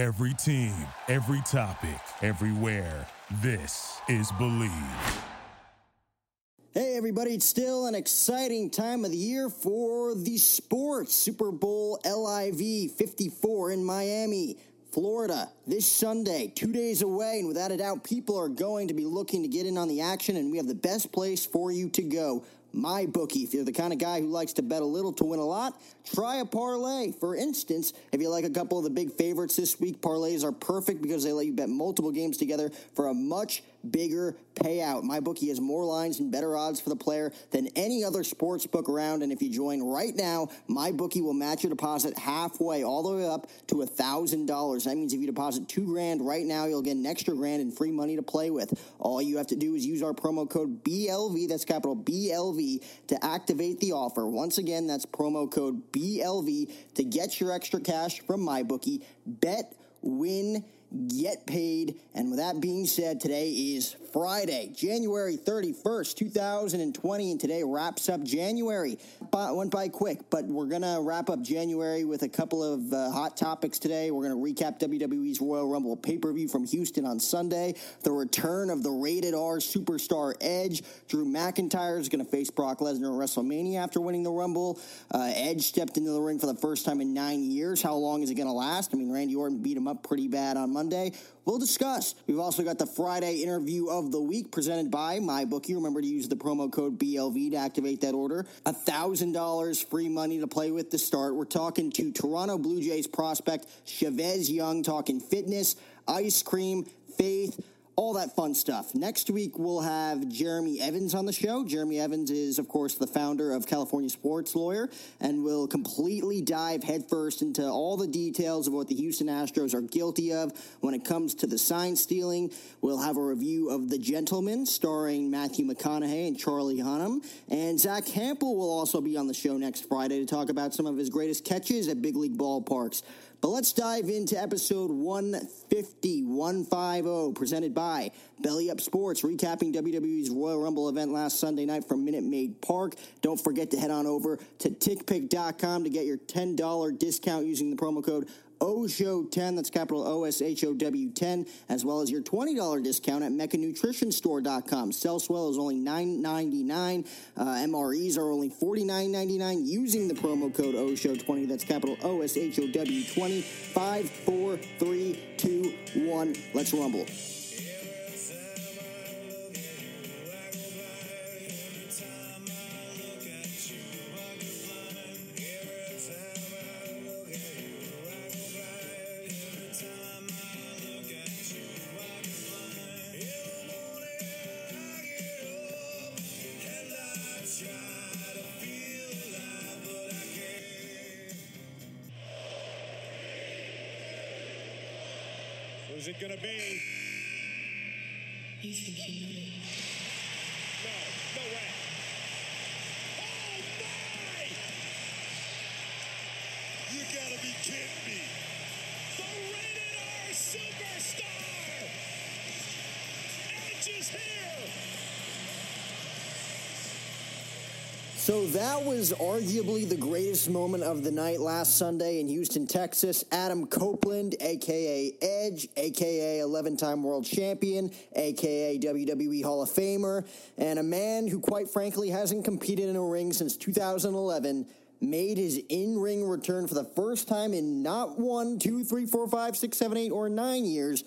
Every team, every topic, everywhere. This is Believe. Hey, everybody, it's still an exciting time of the year for the sports. Super Bowl LIV 54 in Miami, Florida, this Sunday, two days away. And without a doubt, people are going to be looking to get in on the action, and we have the best place for you to go my bookie. If you're the kind of guy who likes to bet a little to win a lot, try a parlay. For instance, if you like a couple of the big favorites this week, parlays are perfect because they let you bet multiple games together for a much bigger payout. My bookie has more lines and better odds for the player than any other sports book around. And if you join right now, my bookie will match your deposit halfway, all the way up to a thousand dollars. That means if you deposit two grand right now, you'll get an extra grand and free money to play with. All you have to do is use our promo code BLV, that's capital BLV, to activate the offer. Once again, that's promo code BLV to get your extra cash from my bookie. Bet, win, get paid. And with that being said, today is Friday, January 31st, 2020, and today wraps up January. But went by quick, but we're going to wrap up January with a couple of uh, hot topics today. We're going to recap WWE's Royal Rumble pay per view from Houston on Sunday, the return of the rated R superstar Edge. Drew McIntyre is going to face Brock Lesnar at WrestleMania after winning the Rumble. Uh, Edge stepped into the ring for the first time in nine years. How long is it going to last? I mean, Randy Orton beat him up pretty bad on Monday. We'll discuss. We've also got the Friday interview of the week presented by MyBookie. Remember to use the promo code BLV to activate that order. $1,000 free money to play with to start. We're talking to Toronto Blue Jays prospect Chavez Young, talking fitness, ice cream, faith all that fun stuff. Next week, we'll have Jeremy Evans on the show. Jeremy Evans is, of course, the founder of California Sports Lawyer, and we'll completely dive headfirst into all the details of what the Houston Astros are guilty of when it comes to the sign stealing. We'll have a review of The Gentlemen, starring Matthew McConaughey and Charlie Hunnam. And Zack Hample will also be on the show next Friday to talk about some of his greatest catches at big league ballparks. But let's dive into episode 150, 150, presented by Belly Up Sports, recapping WWE's Royal Rumble event last Sunday night from Minute Maid Park. Don't forget to head on over to tickpick.com to get your $10 discount using the promo code OSHOW10, that's capital O S H O W 10, as well as your $20 discount at MeccaNutritionStore.com. Cellswell is only $9.99. Uh, MREs are only $49.99 using the promo code OSHOW20, that's capital O S H O W 20. 5, 4, 3, 2, 1. Let's rumble. So that was arguably the greatest moment of the night last Sunday in Houston, Texas. Adam Copeland, aka Edge, aka 11 time world champion, aka WWE Hall of Famer, and a man who, quite frankly, hasn't competed in a ring since 2011. Made his in ring return for the first time in not one, two, three, four, five, six, seven, eight, or nine years.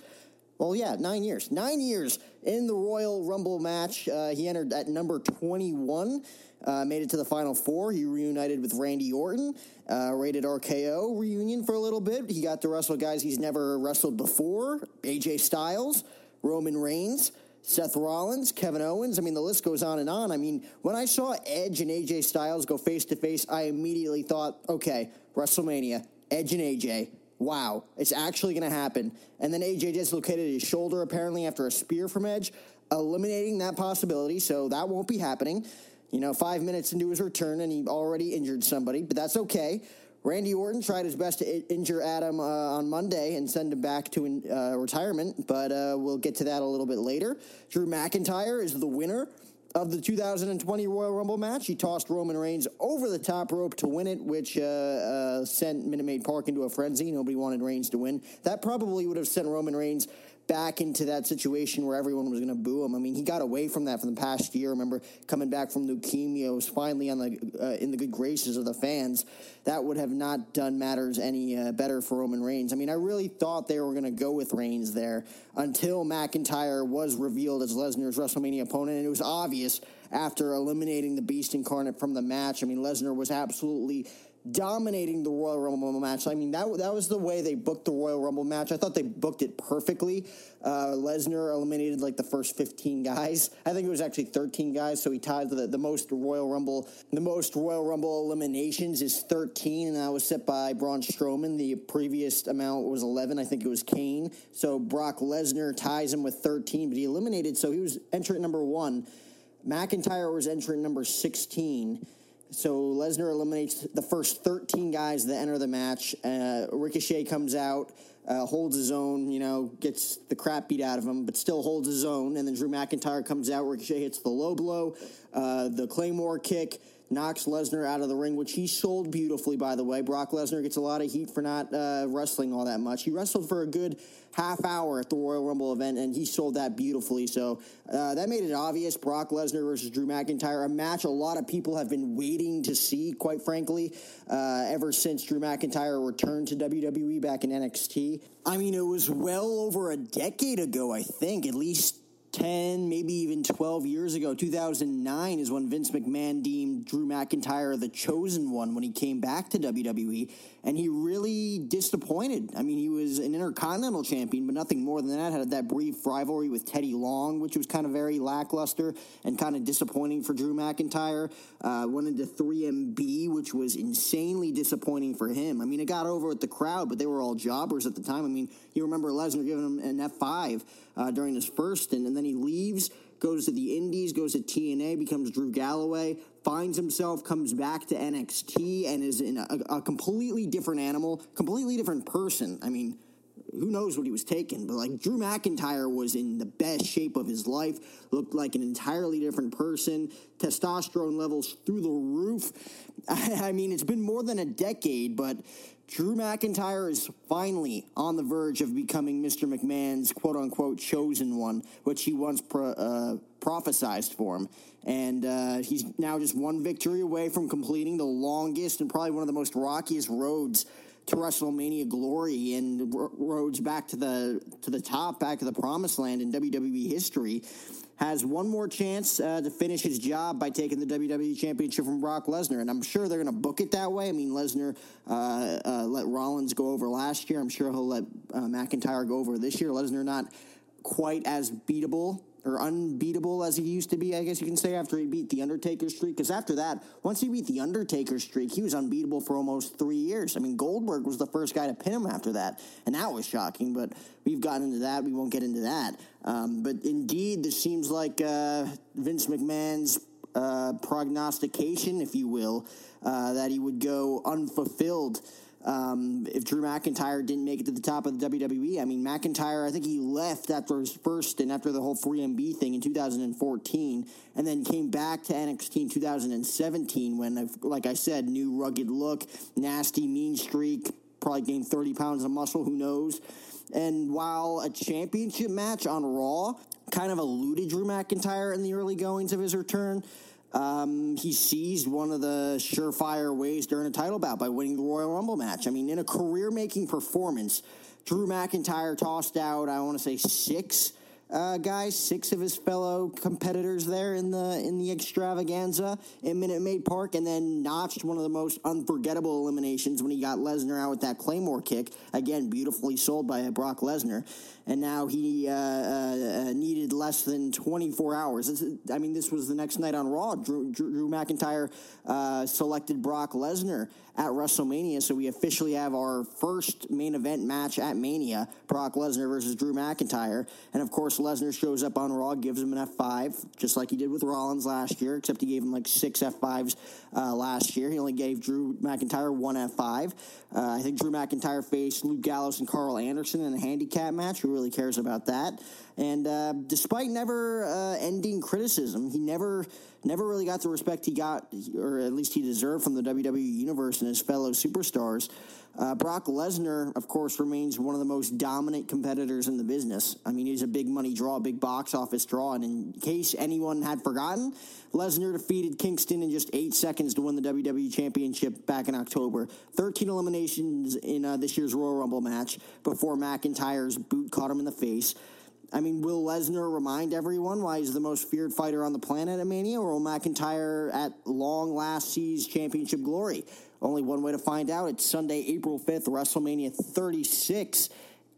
Well, yeah, nine years. Nine years in the Royal Rumble match. Uh, he entered at number 21, uh, made it to the final four. He reunited with Randy Orton, uh, rated RKO reunion for a little bit. He got to wrestle guys he's never wrestled before AJ Styles, Roman Reigns. Seth Rollins, Kevin Owens. I mean, the list goes on and on. I mean, when I saw Edge and AJ Styles go face to face, I immediately thought, okay, WrestleMania, Edge and AJ wow, it's actually going to happen. And then AJ dislocated his shoulder apparently after a spear from Edge, eliminating that possibility. So that won't be happening. You know, five minutes into his return, and he already injured somebody, but that's okay. Randy Orton tried his best to injure Adam uh, on Monday and send him back to uh, retirement, but uh, we'll get to that a little bit later. Drew McIntyre is the winner of the 2020 Royal Rumble match. He tossed Roman Reigns over the top rope to win it, which uh, uh, sent Minute Maid Park into a frenzy. Nobody wanted Reigns to win. That probably would have sent Roman Reigns back into that situation where everyone was going to boo him. I mean, he got away from that for the past year. Remember coming back from leukemia, was finally on the uh, in the good graces of the fans. That would have not done matters any uh, better for Roman Reigns. I mean, I really thought they were going to go with Reigns there until McIntyre was revealed as Lesnar's WrestleMania opponent, and it was obvious after eliminating the Beast Incarnate from the match. I mean, Lesnar was absolutely dominating the Royal Rumble match. I mean, that that was the way they booked the Royal Rumble match. I thought they booked it perfectly. Uh, Lesnar eliminated like the first 15 guys. I think it was actually 13 guys, so he tied the, the most Royal Rumble. The most Royal Rumble eliminations is 13, and that was set by Braun Strowman. The previous amount was 11. I think it was Kane. So Brock Lesnar ties him with 13, but he eliminated, so he was entrant number one. McIntyre was entrant number 16. So Lesnar eliminates the first 13 guys that enter the match. Uh, Ricochet comes out, uh, holds his own, you know, gets the crap beat out of him, but still holds his own. And then Drew McIntyre comes out. Ricochet hits the low blow, uh, the Claymore kick, knocks Lesnar out of the ring, which he sold beautifully, by the way. Brock Lesnar gets a lot of heat for not uh, wrestling all that much. He wrestled for a good half hour at the Royal Rumble event, and he sold that beautifully. So uh, that made it obvious Brock Lesnar versus Drew McIntyre, a match a lot of people have been waiting to see, quite frankly, uh, ever since Drew McIntyre returned to WWE back in NXT. I mean, it was well over a decade ago, I think, at least 10, maybe even 12 years ago, 2009 is when Vince McMahon deemed Drew McIntyre the chosen one when he came back to WWE. And he really disappointed. I mean, he was an Intercontinental champion, but nothing more than that. Had that brief rivalry with Teddy Long, which was kind of very lackluster and kind of disappointing for Drew McIntyre. Uh, went into 3MB, which was insanely disappointing for him. I mean, it got over with the crowd, but they were all jobbers at the time. I mean, you remember Lesnar giving him an F5 uh, during his first stint, and then he leaves, goes to the Indies, goes to TNA, becomes Drew Galloway, finds himself, comes back to NXT, and is in a, a completely different animal, completely different person. I mean, who knows what he was taking, but like Drew McIntyre was in the best shape of his life, looked like an entirely different person, testosterone levels through the roof. I, I mean, it's been more than a decade, but Drew McIntyre is finally on the verge of becoming Mr. McMahon's quote unquote chosen one, which he once pro, uh, prophesized for him. And uh, he's now just one victory away from completing the longest and probably one of the most rockiest roads to WrestleMania glory and roads back to the to the top, back to the promised land in WWE history has one more chance uh, to finish his job by taking the WWE Championship from Brock Lesnar. And I'm sure they're going to book it that way. I mean, Lesnar uh, uh, let Rollins go over last year. I'm sure he'll let uh, McIntyre go over this year. Lesnar not quite as beatable or unbeatable as he used to be, I guess you can say, after he beat the Undertaker streak. Because after that, once he beat the Undertaker streak, he was unbeatable for almost three years. I mean, Goldberg was the first guy to pin him after that, and that was shocking. But we've gotten into that. We won't get into that. Um, but indeed, this seems like uh, Vince McMahon's uh, prognostication, if you will, uh, that he would go unfulfilled um, if Drew McIntyre didn't make it to the top of the WWE, I mean, McIntyre, I think he left after his first and after the whole 3MB thing in 2014, and then came back to NXT in 2017 when, like I said, new rugged look, nasty, mean streak, probably gained 30 pounds of muscle, who knows. And while a championship match on Raw kind of eluded Drew McIntyre in the early goings of his return, um, he seized one of the surefire ways to earn a title bout by winning the Royal Rumble match. I mean, in a career making performance, Drew McIntyre tossed out, I want to say, six uh, guys, six of his fellow competitors there in the in the extravaganza in Minute Maid Park, and then notched one of the most unforgettable eliminations when he got Lesnar out with that Claymore kick. Again, beautifully sold by Brock Lesnar, and now he uh, uh, needed less than 24 hours. I mean, this was the next night on Raw. Drew, Drew McIntyre uh, selected Brock Lesnar at WrestleMania, so we officially have our first main event match at Mania: Brock Lesnar versus Drew McIntyre, and of course. Lesnar shows up on Raw, gives him an F5, just like he did with Rollins last year, except he gave him like six F5s uh, last year. He only gave Drew McIntyre one F5. Uh, I think Drew McIntyre faced Luke Gallows and Carl Anderson in a handicap match. Really cares about that? And uh, despite never uh, ending criticism, he never never really got the respect he got, or at least he deserved from the WWE Universe and his fellow superstars. Uh, Brock Lesnar, of course, remains one of the most dominant competitors in the business. I mean, he's a big money draw, big box office draw. And in case anyone had forgotten, Lesnar defeated Kingston in just eight seconds to win the WWE Championship back in October. 13 eliminations in uh, this year's Royal Rumble match before McIntyre's boot caught him in the face. I mean, will Lesnar remind everyone why he's the most feared fighter on the planet at Mania, or will McIntyre at long last seize championship glory? Only one way to find out. It's Sunday, April 5th, WrestleMania 36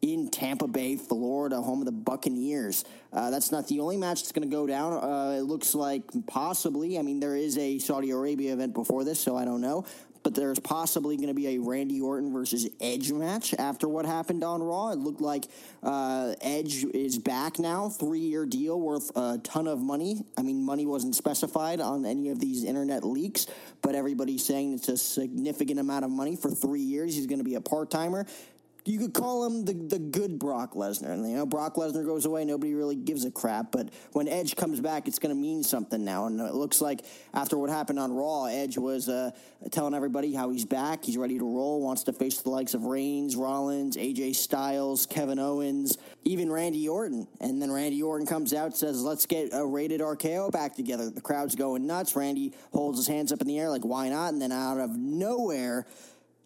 in Tampa Bay, Florida, home of the Buccaneers. Uh, that's not the only match that's going to go down. Uh, it looks like possibly. I mean, there is a Saudi Arabia event before this, so I don't know but there's possibly going to be a Randy Orton versus Edge match after what happened on Raw. It looked like uh, Edge is back now, three year deal worth a ton of money. I mean, money wasn't specified on any of these internet leaks, but everybody's saying it's a significant amount of money for three years. He's going to be a part timer you could call him the, the good Brock Lesnar. And, you know, Brock Lesnar goes away, nobody really gives a crap. But when Edge comes back, it's going to mean something now. And it looks like after what happened on Raw, Edge was uh, telling everybody how he's back, he's ready to roll, wants to face the likes of Reigns, Rollins, AJ Styles, Kevin Owens, even Randy Orton. And then Randy Orton comes out, says, "Let's get a rated RKO back together." The crowd's going nuts. Randy holds his hands up in the air like, "Why not?" And then out of nowhere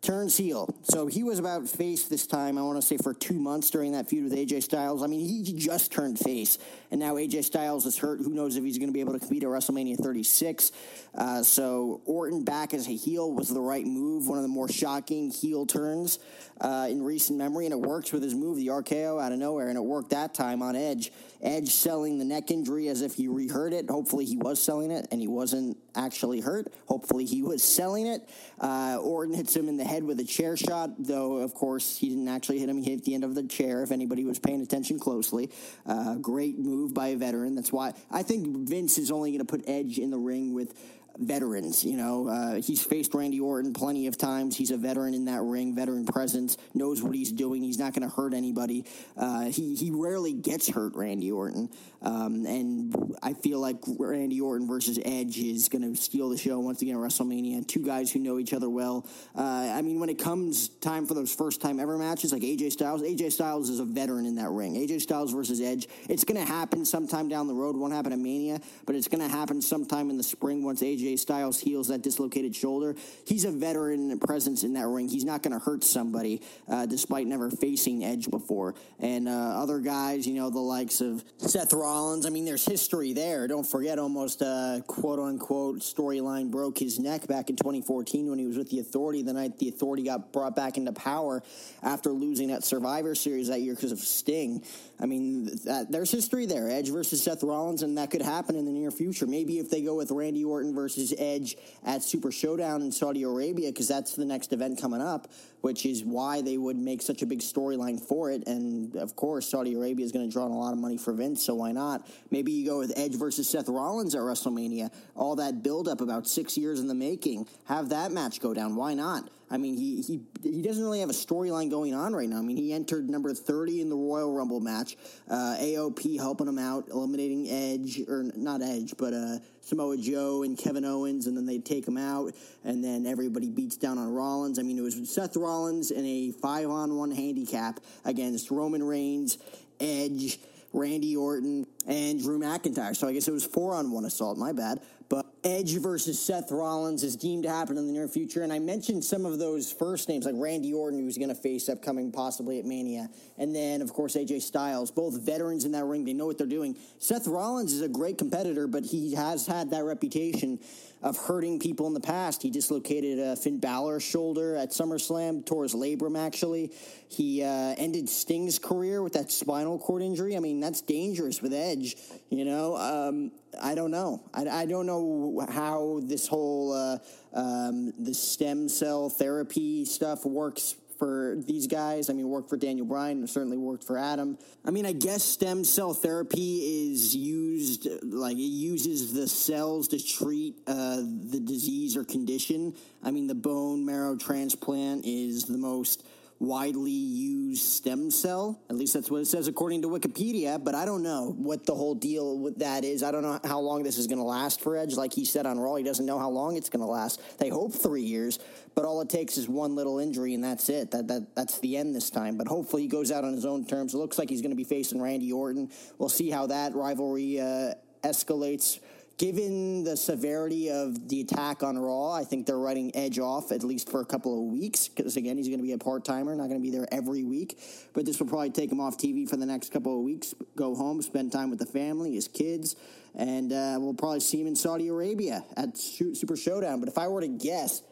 turns heel. So he was about face this time, I want to say, for two months during that feud with AJ Styles. I mean, he just turned face, and now AJ Styles is hurt. Who knows if he's going to be able to compete at WrestleMania 36? Uh, so Orton back as a heel was the right move, one of the more shocking heel turns uh, in recent memory, and it works with his move, the RKO out of nowhere, and it worked that time on Edge. Edge selling the neck injury as if he reheard it. Hopefully, he was selling it, and he wasn't actually hurt. Hopefully, he was selling it. Uh, Orton hits him in the head with a chair shot, though, of course, he didn't actually hit him. He hit the end of the chair, if anybody was paying attention closely. Uh, great move by a veteran. That's why I think Vince is only going to put Edge in the ring with veterans. You know, uh, he's faced Randy Orton plenty of times. He's a veteran in that ring, veteran presence, knows what he's doing. He's not going to hurt anybody. Uh, he he rarely gets hurt, Randy Orton, um, and I feel like Randy Orton versus Edge is going to steal the show once again at WrestleMania. Two guys who know each other well. Uh, I mean, when it comes time for those first time ever matches, like AJ Styles, AJ Styles is a veteran in that ring. AJ Styles versus Edge, it's going to happen sometime down the road. Won't happen at Mania, but it's going to happen sometime in the spring once AJ Styles heals that dislocated shoulder. He's a veteran presence in that ring. He's not going to hurt somebody, uh, despite never facing Edge before. And uh, other guys, you know, the likes of Seth Rollins. I mean, there's history there. Don't forget, almost uh, quote unquote storyline broke his neck back in 2014 when he was with the Authority. The night the Authority got brought back into power after losing that Survivor Series that year because of Sting. I mean, that, there's history there. Edge versus Seth Rollins, and that could happen in the near future. Maybe if they go with Randy Orton versus Edge at Super Showdown in Saudi Arabia, because that's the next event coming up, which is why they would make such a big storyline for it. And of course, Saudi Arabia is going to draw in a lot of money for Vince, so why not? Maybe you go with Edge versus Seth Rollins at WrestleMania. All that build up about six years in the making. Have that match go down. Why not? I mean, he he he doesn't really have a storyline going on right now. I mean, he entered number thirty in the Royal Rumble match. Uh, AOP helping him out, eliminating Edge or not Edge, but uh, Samoa Joe and Kevin Owens, and then they take him out, and then everybody beats down on Rollins. I mean, it was Seth Rollins in a five on one handicap against Roman Reigns, Edge. Randy Orton, and Drew McIntyre. So I guess it was four on one assault. My bad. But Edge versus Seth Rollins is deemed to happen in the near future. And I mentioned some of those first names, like Randy Orton, who's going to face upcoming possibly at Mania. And then, of course, AJ Styles, both veterans in that ring. They know what they're doing. Seth Rollins is a great competitor, but he has had that reputation of hurting people in the past. He dislocated uh, Finn Balor's shoulder at SummerSlam, tore his labrum, actually. He uh, ended Sting's career with that spinal cord injury. I mean, that's dangerous with Edge, you know? Um, I don't know. I, I, don't know how this whole uh, um, the stem cell therapy stuff works for these guys. I mean, worked for Daniel Bryan, certainly worked for Adam. I mean, I guess stem cell therapy is used, like, it uses the cells to treat uh, the disease or condition. I mean, the bone marrow transplant is the most widely used stem cell. At least that's what it says according to Wikipedia, but I don't know what the whole deal with that is. I don't know how long this is going to last for Edge. Like he said on Raw, he doesn't know how long it's going to last. They hope three years, but all it takes is one little injury and that's it. That, that That's the end this time. But hopefully he goes out on his own terms. It looks like he's going to be facing Randy Orton. We'll see how that rivalry uh, escalates given the severity of the attack on Raw, I think they're writing Edge off at least for a couple of weeks because again, he's going to be a part timer, not going to be there every week. But this will probably take him off TV for the next couple of weeks. Go home, spend time with the family, his kids, and uh, we'll probably see him in Saudi Arabia at Super Showdown. But if I were to guess,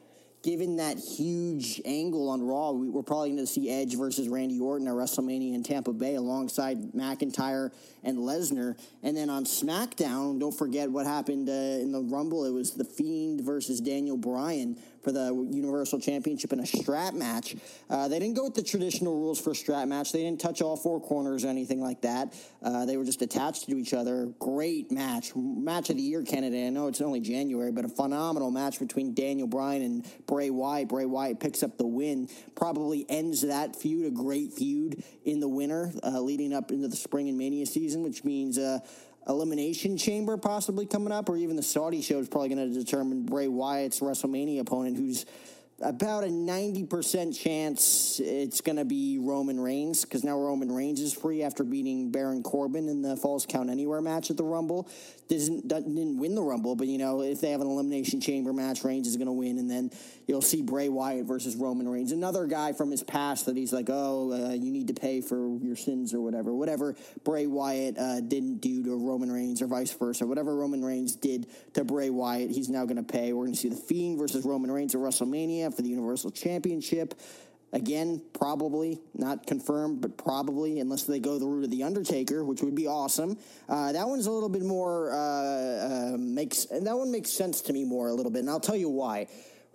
given that huge angle on Raw, we, are probably going to see Edge versus Randy Orton at WrestleMania in Tampa Bay alongside McIntyre and Lesnar. And then on SmackDown, don't forget what happened uh, in the Rumble. It was The Fiend versus Daniel Bryan for the Universal Championship in a strap match. Uh, they didn't go with the traditional rules for a strap match. They didn't touch all four corners or anything like that. Uh, they were just attached to each other. Great match. Match of the year Canada. I know it's only January, but a phenomenal match between Daniel Bryan and Bray Wyatt. Bray Wyatt picks up the win. Probably ends that feud, a great feud in the winter, uh, leading up into the spring and Mania season, which means uh, Elimination Chamber possibly coming up, or even the Saudi show is probably going to determine Bray Wyatt's WrestleMania opponent, who's about a 90% chance it's going to be Roman Reigns because now Roman Reigns is free after beating Baron Corbin in the Falls Count Anywhere match at the Rumble. Didn't, didn't win the Rumble, but you know, if they have an Elimination Chamber match, Reigns is going to win. And then you'll see Bray Wyatt versus Roman Reigns. Another guy from his past that he's like, oh, uh, you need to pay for your sins or whatever. Whatever Bray Wyatt uh, didn't do to Roman Reigns or vice versa. Whatever Roman Reigns did to Bray Wyatt, he's now going to pay. We're going to see The Fiend versus Roman Reigns at WrestleMania for the Universal Championship. Again, probably not confirmed, but probably, unless they go the route of the Undertaker, which would be awesome. Uh, that one's a little bit more uh, uh, makes that one makes sense to me more a little bit, and I'll tell you why.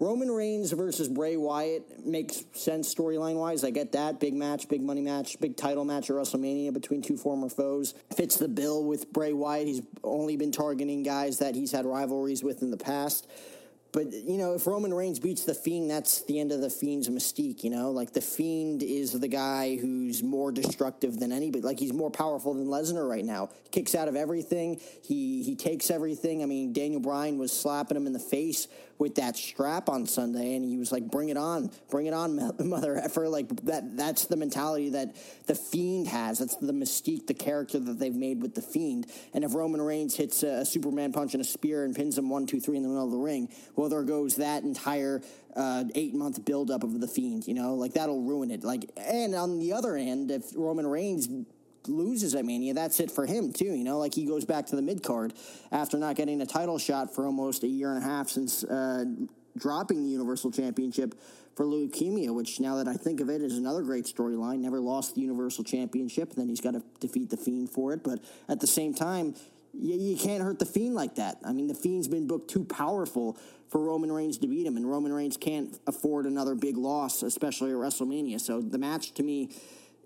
Roman Reigns versus Bray Wyatt makes sense storyline wise. I get that big match, big money match, big title match at WrestleMania between two former foes. Fits the bill with Bray Wyatt. He's only been targeting guys that he's had rivalries with in the past. But you know, if Roman Reigns beats the Fiend, that's the end of the Fiend's mystique. You know, like the Fiend is the guy who's more destructive than anybody. Like he's more powerful than Lesnar right now. He kicks out of everything. He he takes everything. I mean, Daniel Bryan was slapping him in the face with that strap on Sunday, and he was like, "Bring it on, bring it on, mother effer!" Like that. That's the mentality that the Fiend has. That's the mystique, the character that they've made with the Fiend. And if Roman Reigns hits a, a Superman punch and a spear and pins him one, two, three in the middle of the ring, well, there goes that entire uh, eight month buildup of the Fiend. You know, like that'll ruin it. Like, and on the other end, if Roman Reigns loses at Mania, that's it for him too. You know, like he goes back to the mid card after not getting a title shot for almost a year and a half since uh, dropping the Universal Championship for leukemia. Which now that I think of it, is another great storyline. Never lost the Universal Championship, then he's got to defeat the Fiend for it. But at the same time. You, you can't hurt the Fiend like that. I mean, the Fiend's been booked too powerful for Roman Reigns to beat him, and Roman Reigns can't afford another big loss, especially at WrestleMania. So the match to me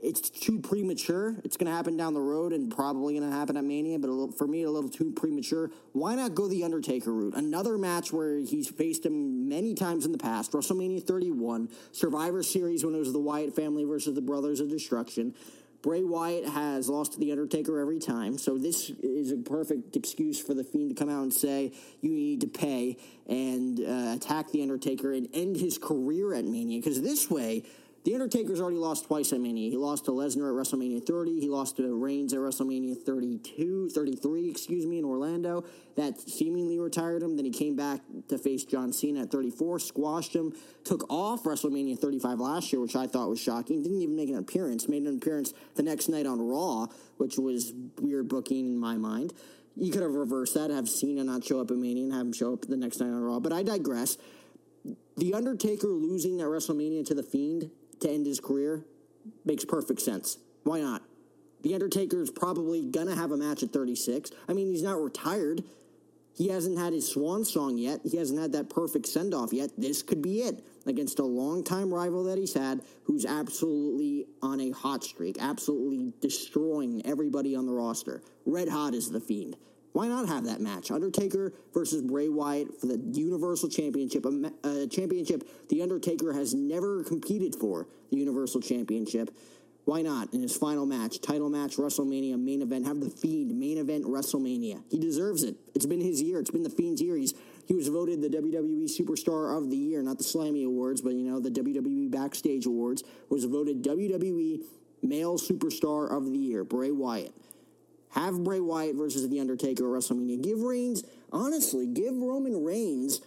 it's too premature. It's going to happen down the road and probably going to happen at Mania, but little, for me, a little too premature. Why not go the Undertaker route? Another match where he's faced him many times in the past WrestleMania 31, Survivor Series when it was the Wyatt family versus the Brothers of Destruction. Bray Wyatt has lost to The Undertaker every time, so this is a perfect excuse for The Fiend to come out and say, you need to pay and uh, attack The Undertaker and end his career at Mania, because this way, the Undertaker's already lost twice at Mania. He lost to Lesnar at WrestleMania 30. He lost to Reigns at WrestleMania 32, 33, excuse me, in Orlando. That seemingly retired him. Then he came back to face John Cena at 34, squashed him, took off WrestleMania 35 last year, which I thought was shocking. Didn't even make an appearance. Made an appearance the next night on Raw, which was weird booking in my mind. You could have reversed that, have Cena not show up at Mania and have him show up the next night on Raw. But I digress. The Undertaker losing at WrestleMania to The Fiend to end his career makes perfect sense. Why not? The Undertaker is probably going to have a match at 36. I mean, he's not retired. He hasn't had his swan song yet. He hasn't had that perfect send off yet. This could be it against a longtime rival that he's had who's absolutely on a hot streak, absolutely destroying everybody on the roster. Red hot is the fiend. Why not have that match? Undertaker versus Bray Wyatt for the Universal Championship, a, a championship the Undertaker has never competed for, the Universal Championship. Why not? In his final match, title match, WrestleMania, main event, have the Fiend main event WrestleMania. He deserves it. It's been his year. It's been the Fiend's year. He's he was voted the WWE Superstar of the Year, not the Slammy Awards, but you know the WWE Backstage Awards was voted WWE Male Superstar of the Year. Bray Wyatt. Have Bray Wyatt versus The Undertaker at WrestleMania. Give Reigns, honestly, give Roman Reigns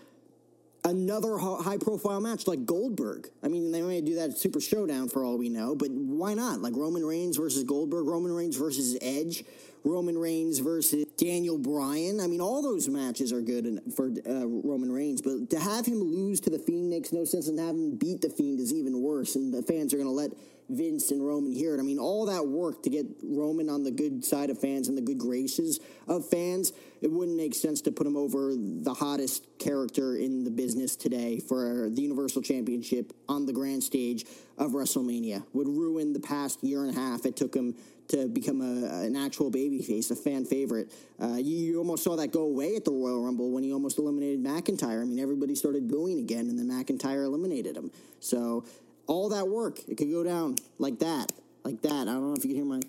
another high profile match like Goldberg. I mean, they may do that Super Showdown for all we know, but why not? Like Roman Reigns versus Goldberg, Roman Reigns versus Edge, Roman Reigns versus Daniel Bryan. I mean, all those matches are good for uh, Roman Reigns, but to have him lose to the Fiend makes no sense, and have him beat the Fiend is even worse. And the fans are going to let Vince and Roman hear it. I mean, all that work to get Roman on the good side of fans and the good graces of fans, it wouldn't make sense to put him over the hottest character in the business today for the Universal Championship on the grand stage of WrestleMania. Would ruin the past year and a half it took him to become a, an actual babyface, a fan favorite. Uh, you, you, almost saw that go away at the Royal Rumble when he almost eliminated McIntyre. I mean, everybody started booing again, and then McIntyre eliminated him. So all that work, it could go down like that, like that. I don't know if you can hear my.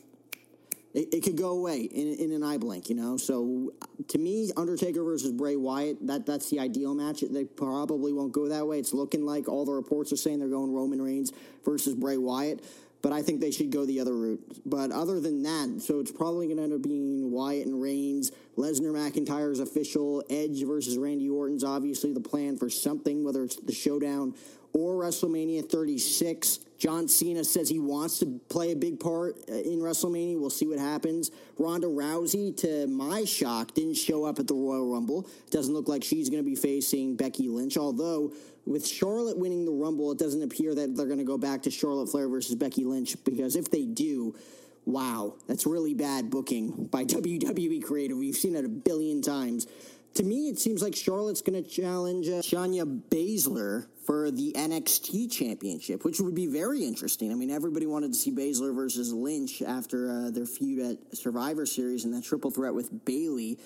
It, it could go away in, in an eye blink, you know. So to me, Undertaker versus Bray Wyatt, that that's the ideal match. They probably won't go that way. It's looking like all the reports are saying they're going Roman Reigns versus Bray Wyatt but I think they should go the other route. But other than that, so it's probably going to end up being Wyatt and Reigns, Lesnar McIntyre's official, Edge versus Randy Orton's obviously the plan for something, whether it's the showdown or WrestleMania 36. John Cena says he wants to play a big part uh, in WrestleMania. We'll see what happens. Ronda Rousey, to my shock, didn't show up at the Royal Rumble. Doesn't look like she's going to be facing Becky Lynch, although with Charlotte winning the Rumble, it doesn't appear that they're going to go back to Charlotte Flair versus Becky Lynch because if they do, wow, that's really bad booking by WWE Creative. We've seen it a billion times to me, it seems like Charlotte's going to challenge uh, Shayna Baszler for the NXT Championship, which would be very interesting. I mean, everybody wanted to see Baszler versus Lynch after uh, their feud at Survivor Series and that triple threat with Bayley.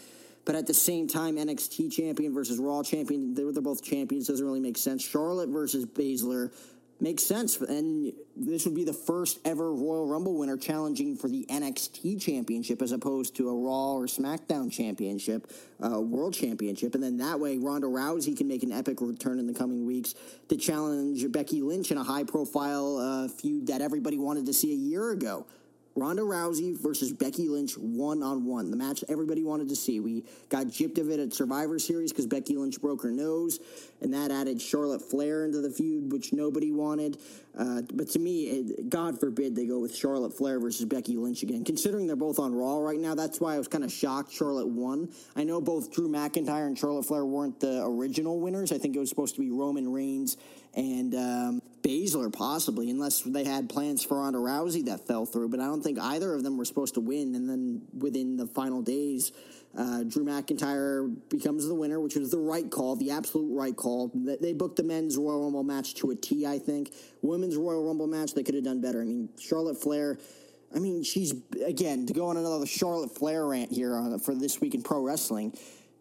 But at the same time, NXT champion versus Raw champion, they're, they're both champions. Doesn't really make sense. Charlotte versus Baszler makes sense. And this would be the first ever Royal Rumble winner challenging for the NXT championship as opposed to a Raw or SmackDown championship, uh, World Championship. And then that way, Ronda Rousey can make an epic return in the coming weeks to challenge Becky Lynch in a high profile uh, feud that everybody wanted to see a year ago. Ronda Rousey versus Becky Lynch one on one. The match everybody wanted to see. We got gypped of it at Survivor Series because Becky Lynch broke her nose, and that added Charlotte Flair into the feud, which nobody wanted. Uh, but to me, it, God forbid they go with Charlotte Flair versus Becky Lynch again. Considering they're both on Raw right now, that's why I was kind of shocked Charlotte won. I know both Drew McIntyre and Charlotte Flair weren't the original winners. I think it was supposed to be Roman Reigns and um, Baszler possibly, unless they had plans for Ronda Rousey that fell through. But I don't think either of them were supposed to win. And then within the final days, uh, Drew McIntyre becomes the winner, which was the right call, the absolute right call. They booked the men's Royal Rumble match to a T, I think. Women's Royal Rumble match, they could have done better. I mean, Charlotte Flair. I mean, she's again to go on another Charlotte Flair rant here on, for this week in pro wrestling.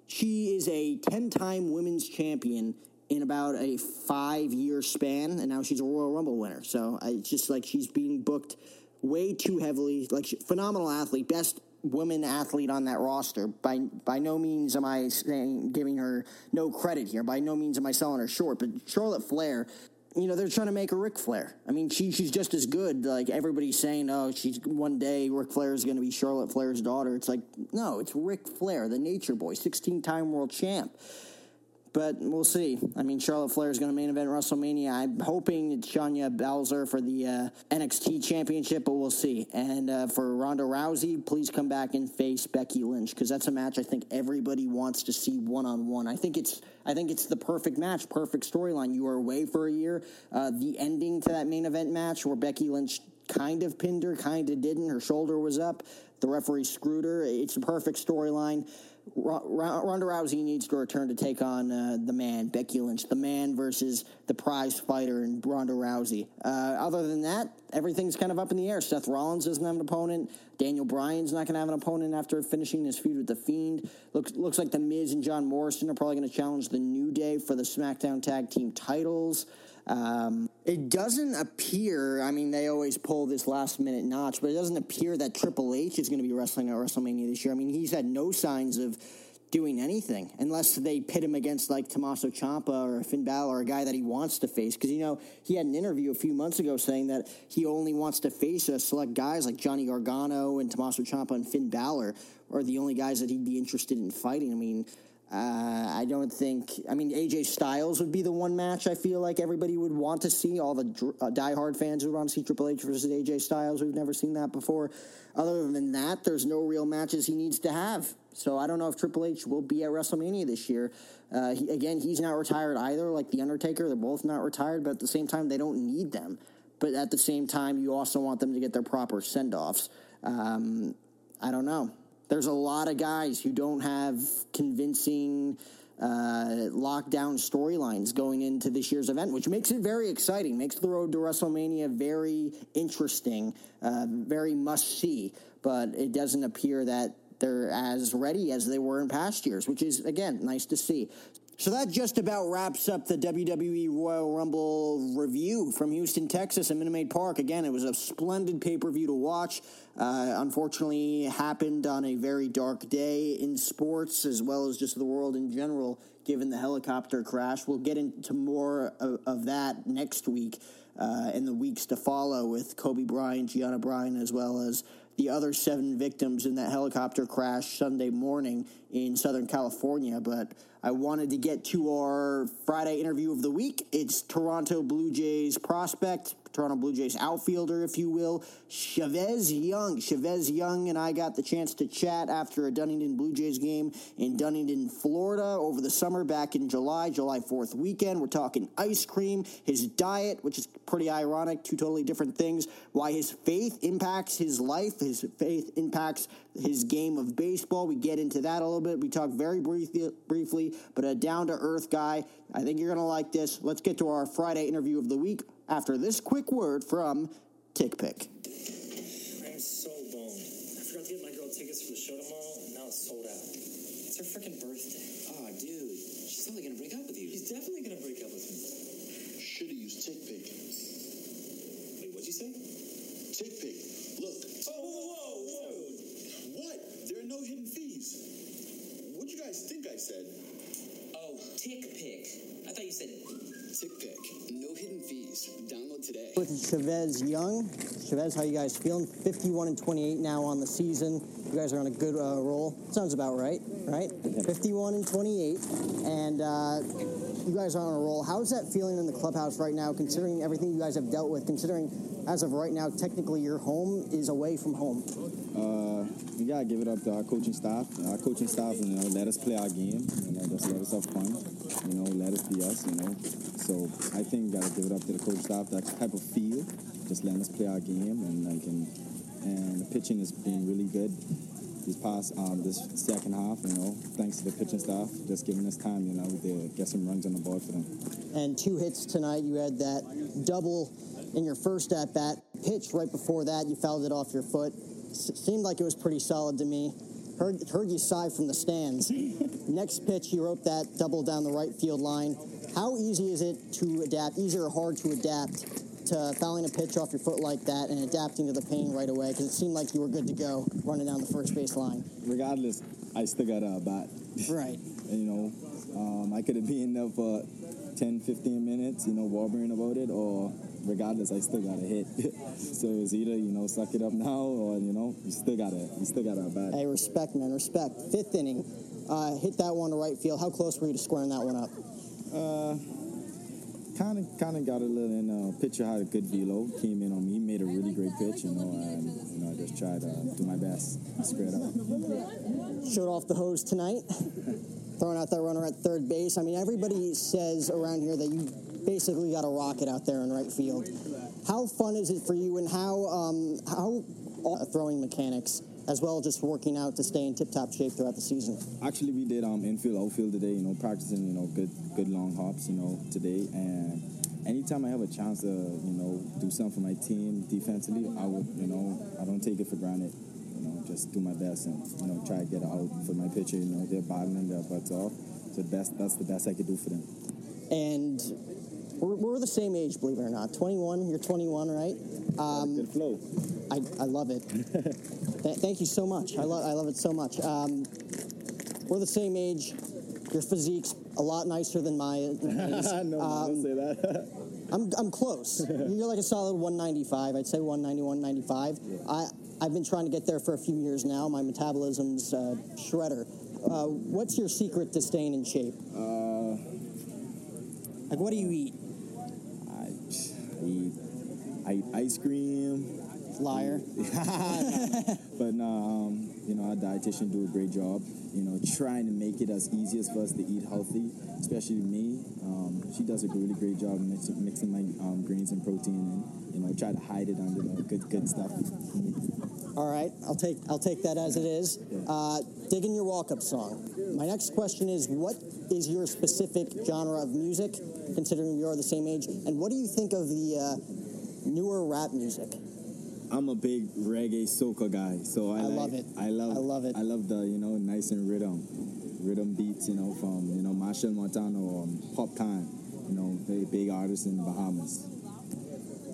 She is a ten-time women's champion in about a five year span, and now she's a Royal Rumble winner. So it's just like she's being booked way too heavily. Like she, phenomenal athlete, best woman athlete on that roster. By by no means am I saying giving her no credit here. By no means am I selling her short. But Charlotte Flair. You know they're trying to make her Ric Flair. I mean, she she's just as good. Like everybody's saying, oh, she's one day Ric Flair is going to be Charlotte Flair's daughter. It's like no, it's Ric Flair, the Nature Boy, sixteen time world champ but we'll see. I mean, Charlotte Flair is going to main event WrestleMania. I'm hoping it's Shayna Baszler for the uh, NXT Championship, but we'll see. And uh, for Ronda Rousey, please come back and face Becky Lynch because that's a match I think everybody wants to see one on one. I think it's I think it's the perfect match, perfect storyline. You were away for a year. Uh, the ending to that main event match where Becky Lynch kind of pinned her, kind of didn't. Her shoulder was up. The referee screwed her. It's a perfect storyline Ronda Rousey needs to return to take on uh, the man, Becky Lynch, the man versus the prize fighter and Ronda Rousey. Uh, other than that, everything's kind of up in the air. Seth Rollins doesn't have an opponent. Daniel Bryan's not going to have an opponent after finishing his feud with The Fiend. Looks, looks like The Miz and John Morrison are probably going to challenge The New Day for the SmackDown Tag Team titles. Um, it doesn't appear, I mean, they always pull this last minute notch, but it doesn't appear that Triple H is going to be wrestling at WrestleMania this year. I mean, he's had no signs of doing anything unless they pit him against like Tommaso Ciampa or Finn Balor, or a guy that he wants to face. Because, you know, he had an interview a few months ago saying that he only wants to face a select guys like Johnny Gargano and Tommaso Ciampa and Finn Balor are the only guys that he'd be interested in fighting. I mean, uh, I don't think. I mean, AJ Styles would be the one match I feel like everybody would want to see. All the uh, diehard fans would want to see Triple H versus AJ Styles. We've never seen that before. Other than that, there's no real matches he needs to have. So I don't know if Triple H will be at WrestleMania this year. Uh, he, again, he's not retired either. Like the Undertaker, they're both not retired, but at the same time, they don't need them. But at the same time, you also want them to get their proper send offs. Um, I don't know there's a lot of guys who don't have convincing uh, lockdown storylines going into this year's event, which makes it very exciting, makes the road to WrestleMania very interesting, uh, very must see. But it doesn't appear that they're as ready as they were in past years, which is, again, nice to see. So that just about wraps up the WWE Royal Rumble review from Houston, Texas at Minute Maid Park. Again, it was a splendid pay per view to watch. Uh, unfortunately, happened on a very dark day in sports as well as just the world in general, given the helicopter crash. We'll get into more of, of that next week uh, in the weeks to follow with Kobe Bryant, Gianna Bryant, as well as the other seven victims in that helicopter crash Sunday morning in Southern California. But I wanted to get to our Friday interview of the week. It's Toronto Blue Jays prospect, Toronto Blue Jays outfielder, if you will, Chavez Young. Chavez Young and I got the chance to chat after a Dunedin Blue Jays game in Dunedin, Florida over the summer back in July, July 4th weekend. We're talking ice cream, his diet, which is pretty ironic, two totally different things, why his faith impacts his life, his faith impacts his game of baseball. We get into that a little bit. We talk very briefly, briefly but a down to earth guy. I think you're going to like this. Let's get to our Friday interview of the week after this quick word from Tick Pick. I'm so bummed. I forgot to get my girl tickets for the show tomorrow, and now it's sold out. It's her freaking birthday. Oh, dude. She's totally gonna break up with you. She's definitely gonna break up with me. Should've used Tick Pick. Wait, what'd you say? Tick Pick. Look. Oh, whoa, whoa, whoa. What? There are no hidden fees. What'd you guys think I said? Oh, tick pick. I thought you said Tick Pick. No hidden fees. Download today. With Chavez Young. Chavez, how you guys feeling? 51 and 28 now on the season. You guys are on a good uh, roll. Sounds about right, right? 51 and 28. And uh, you guys are on a roll. How's that feeling in the clubhouse right now, considering everything you guys have dealt with, considering as of right now, technically your home is away from home? Uh, we gotta give it up to our coaching staff. Our coaching staff, you know, let us play our game. You know, just let us have fun. You know, let us be us. You know, so I think gotta give it up to the coach staff. That type of feel, just letting us play our game, and like, and, and the pitching has been really good this past um, this second half. You know, thanks to the pitching staff, just giving us time. You know, to get some runs on the board for them. and two hits tonight. You had that double in your first at bat. Pitch right before that, you fouled it off your foot. S- seemed like it was pretty solid to me. Heard, heard you sigh from the stands. Next pitch, you wrote that double down the right field line. How easy is it to adapt? Easy or hard to adapt to fouling a pitch off your foot like that and adapting to the pain right away? Because it seemed like you were good to go running down the first base line. Regardless, I still got a bat. Right. You know, um, I could have been there for 10, 15 minutes, you know, warbling about it, or regardless, I still got a hit. so it's either, you know, suck it up now, or, you know, you still got to, you still got a bat. Hey, respect, man, respect. Fifth inning, uh, hit that one to right field. How close were you to squaring that one up? Uh, kind of, kind of got a little in. Uh, pitcher had a good velo, came in on me, made a really great pitch, you know, and you know, I just tried to do my best, to square it up. Showed off the hose tonight, throwing out that runner at third base. I mean, everybody says around here that you basically got a rocket out there in right field. How fun is it for you, and how um, how uh, throwing mechanics as well as just working out to stay in tip-top shape throughout the season? Actually, we did um, infield, outfield today. You know, practicing. You know, good, good long hops. You know, today. And anytime I have a chance to, you know, do something for my team defensively, I would. You know, I don't take it for granted. You know, just do my best and you know try to get out for my pitcher. You know, they're bottling their butts off. So that's that's the best I could do for them. And we're, we're the same age, believe it or not. 21, you're 21, right? Um, good flow. I, I love it. Th- thank you so much. I, love I love it so much. Um, we're the same age. Your physique's a lot nicer than mine. no, Um, don't say that. I'm, I'm close. You're like a solid 195. I'd say 190, 195. I, I've been trying to get there for a few years now. My metabolism's uh, shredder. Uh, what's your secret to staying in shape? Uh, Like, what do you eat? I eat, ice cream. Liar. but no, um, you know, our dietitian do a great job. You know, trying to make it as easy as for us to eat healthy, especially me. Um, she does a really great job mixing, mixing my um, greens and protein, and you know, try to hide it under the good, good stuff. All right, I'll take I'll take that as it is. Uh, digging your walk-up song. My next question is, what is your specific genre of music, considering you are the same age, and what do you think of the uh, newer rap music? I'm a big reggae soca guy, so I, I like- love it. I love I love it. I love the you know nice and rhythm, rhythm beats. You know from you know Machel Montano or um, Pop Time. You know, very big artists in the Bahamas.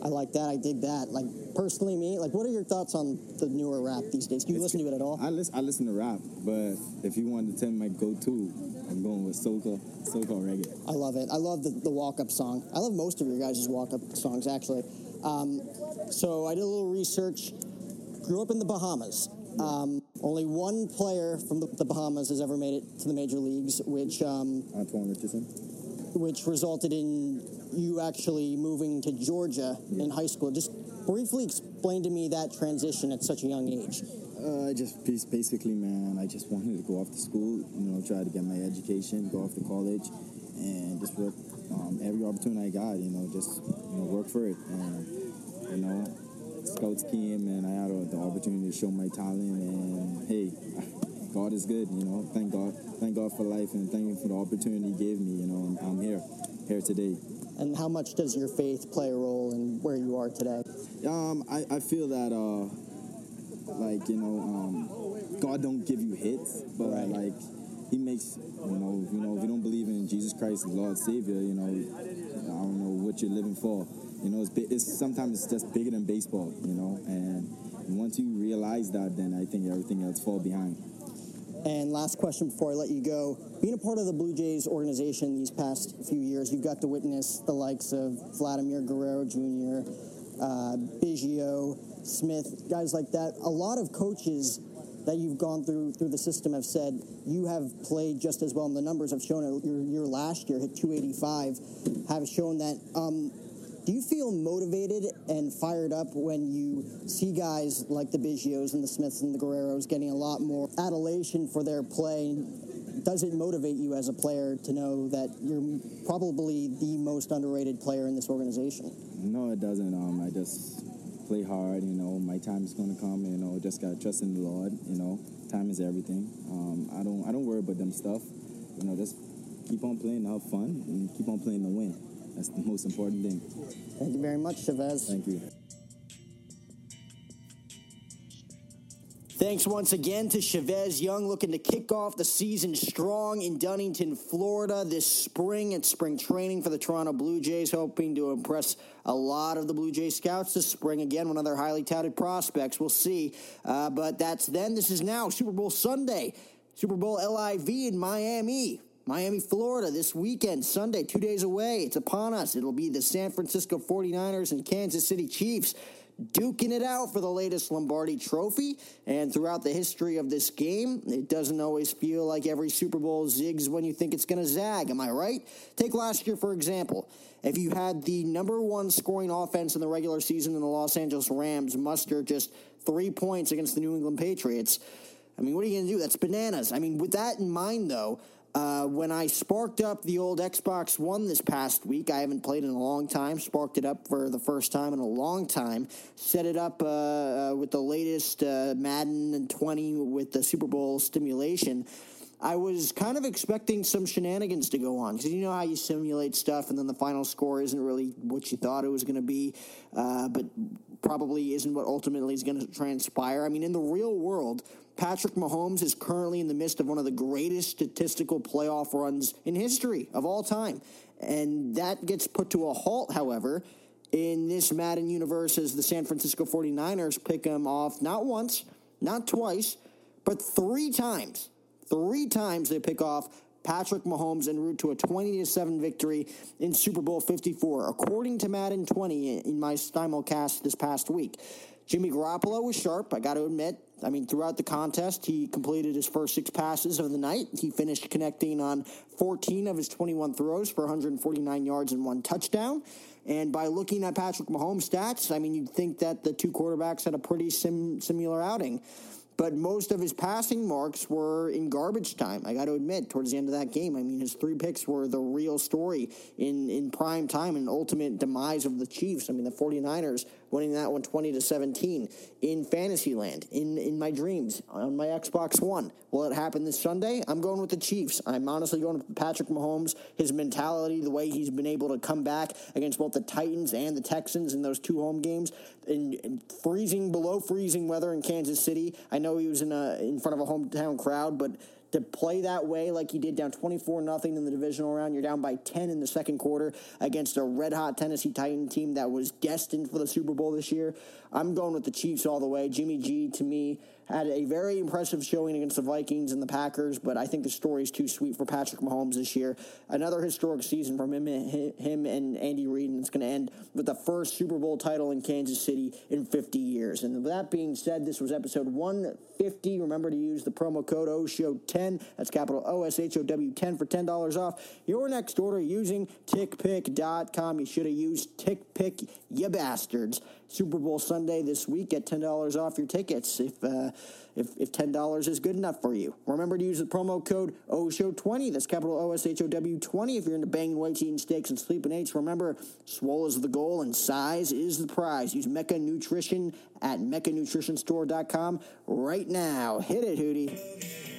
I like that. I dig that. Like personally, me, like, what are your thoughts on the newer rap these days? Do you It's- listen to it at all? I listen. I listen to rap, but if you wanted to tell my go-to, I'm going with soca, soca reggae. I love it. I love the, the walk up song. I love most of your guys' walk up songs, actually. Um, so I did a little research. Grew up in the Bahamas. Um, only one player from the, the Bahamas has ever made it to the major leagues, which um, Antoan Richardson. which resulted in you actually moving to Georgia in high school. Just briefly explain to me that transition at such a young age. Uh, I just basically, man, I just wanted to go off to school. You know, try to get my education, go off to college, and just work um, every opportunity I got. You know, just you know work for it. And you know, scouts came, and I had the opportunity to show my talent. And hey, God is good. You know, thank God, thank God for life, and thank Him for the opportunity He gave me. You know, and I'm here, here today. And how much does your faith play a role in where you are today? Um, I, I feel that uh, like you know, um, God don't give you hits, but like He makes you know, you know, if you don't believe in Jesus Christ, as Lord Savior, you know, I don't know what you're living for. You know, it's, it's sometimes it's just bigger than baseball, you know, and once you realize that, then I think everything else fall behind. And last question before I let you go. Being a part of the Blue Jays organization these past few years, you've got to witness the likes of Vladimir Guerrero Jr., uh, Biggio, Smith, guys like that. A lot of coaches that you've gone through through the system have said you have played just as well, and the numbers have shown it. Your year last year hit 285, have shown that. Um, do you feel motivated and fired up when you see guys like the Biggios and the Smiths and the Guerreros getting a lot more adulation for their play? Does it motivate you as a player to know that you're probably the most underrated player in this organization? No, it doesn't. Um, I just play hard. You know, my time is gonna come. You know, just gotta trust in the Lord. You know, time is everything. Um, I don't, I don't worry about them stuff. You know, just keep on playing, have fun, and keep on playing to win. That's the most important thing. Thank you very much, Chavez. Thank you. Thanks once again to Chavez Young looking to kick off the season strong in Dunedin, Florida this spring at spring training for the Toronto Blue Jays, hoping to impress a lot of the Blue Jay scouts this spring. Again, one of their highly touted prospects. We'll see. Uh, but that's then. This is now Super Bowl Sunday. Super Bowl LIV in Miami. Miami, Florida, this weekend, Sunday, two days away. It's upon us. It'll be the San Francisco 49ers and Kansas City Chiefs duking it out for the latest Lombardi trophy. And throughout the history of this game, it doesn't always feel like every Super Bowl zigs when you think it's going to zag. Am I right? Take last year, for example. If you had the number one scoring offense in the regular season in the Los Angeles Rams muster just three points against the New England Patriots, I mean, what are you going to do? That's bananas. I mean, with that in mind, though, Uh, when I sparked up the old Xbox One this past week, I haven't played in a long time. Sparked it up for the first time in a long time. Set it up uh, uh, with the latest uh, Madden and 20 with the Super Bowl stimulation. I was kind of expecting some shenanigans to go on because you know how you simulate stuff and then the final score isn't really what you thought it was going to be, uh, but probably isn't what ultimately is going to transpire. I mean, in the real world, Patrick Mahomes is currently in the midst of one of the greatest statistical playoff runs in history of all time. And that gets put to a halt, however, in this Madden universe as the San Francisco 49ers pick him off not once, not twice, but three times Three times they pick off Patrick Mahomes en route to a 20 7 victory in Super Bowl 54, according to Madden 20 in my simulcast this past week. Jimmy Garoppolo was sharp, I got to admit. I mean, throughout the contest, he completed his first six passes of the night. He finished connecting on 14 of his 21 throws for 149 yards and one touchdown. And by looking at Patrick Mahomes' stats, I mean, you'd think that the two quarterbacks had a pretty sim- similar outing but most of his passing marks were in garbage time. I got to admit, towards the end of that game, I mean, his three picks were the real story in, in prime time and ultimate demise of the Chiefs. I mean, the 49ers winning that one 20 to 17 in Fantasyland, in, in my dreams, on my Xbox One. Will it happen this Sunday? I'm going with the Chiefs. I'm honestly going with Patrick Mahomes, his mentality, the way he's been able to come back against both the Titans and the Texans in those two home games in, in freezing, below freezing weather in Kansas City. I know he was in a in front of a hometown crowd, but to play that way like he did down 24 nothing in the divisional round you're down by 10 in the second quarter against a red hot Tennessee Titan team that was destined for the Super Bowl this year I'm going with the Chiefs all the way Jimmy G to me had a very impressive showing against the Vikings and the Packers, but I think the story is too sweet for Patrick Mahomes this year. Another historic season from him, him and Andy Reid, and it's going to end with the first Super Bowl title in Kansas City in 50 years. And with that being said, this was episode 150. Remember to use the promo code OSHOW10. That's capital O S H O W 10 for $10 off your next order using tickpick.com. You should have used TickPick, you bastards. Super Bowl Sunday this week. Ten dollars off your tickets if uh, if, if ten dollars is good enough for you. Remember to use the promo code OSHOW twenty. That's capital O S H O W twenty. If you're into banging whites, eating steaks, and sleeping eights, remember swole is the goal and size is the prize. Use Mecca Nutrition at meccanutritionstore.com right now. Hit it, Hootie.